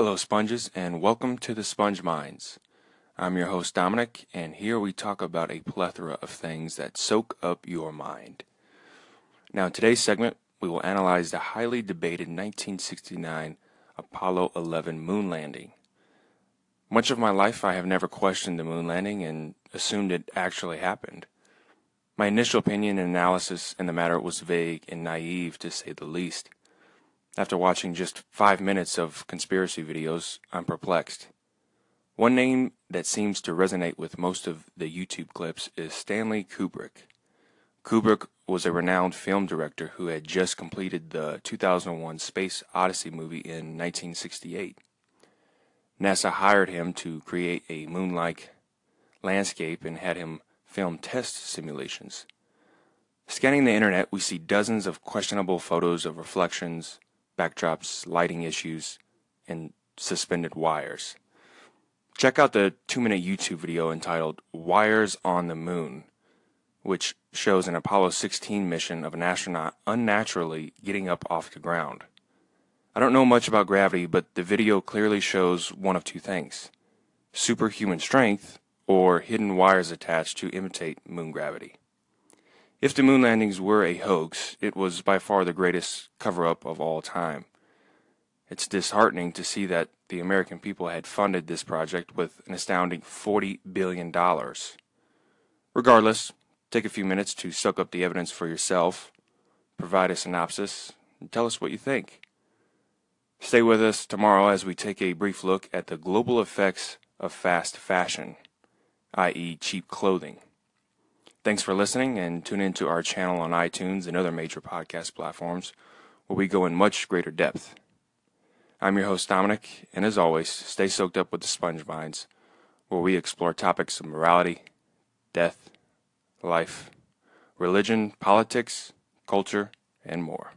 sponges, and welcome to the Sponge Minds. I'm your host, Dominic, and here we talk about a plethora of things that soak up your mind. Now, in today's segment, we will analyze the highly debated 1969 Apollo 11 moon landing. Much of my life, I have never questioned the moon landing and assumed it actually happened. My initial opinion and analysis in the matter was vague and naive, to say the least. After watching just five minutes of conspiracy videos, I'm perplexed. One name that seems to resonate with most of the YouTube clips is Stanley Kubrick. Kubrick was a renowned film director who had just completed the 2001 Space Odyssey movie in 1968. NASA hired him to create a moon like landscape and had him film test simulations. Scanning the internet, we see dozens of questionable photos of reflections, backdrops, lighting issues, and suspended wires. Check out the two minute YouTube video entitled Wires on the Moon, which shows an Apollo 16 mission of an astronaut unnaturally getting up off the ground. I don't know much about gravity, but the video clearly shows one of two things superhuman strength or hidden wires attached to imitate moon gravity. If the moon landings were a hoax, it was by far the greatest cover up of all time. It's disheartening to see that the American people had funded this project with an astounding $40 billion. Regardless, take a few minutes to soak up the evidence for yourself, provide a synopsis, and tell us what you think. Stay with us tomorrow as we take a brief look at the global effects of fast fashion, i.e., cheap clothing. Thanks for listening and tune in to our channel on iTunes and other major podcast platforms where we go in much greater depth. I'm your host, Dominic, and as always, stay soaked up with the Sponge Minds, where we explore topics of morality, death, life, religion, politics, culture, and more.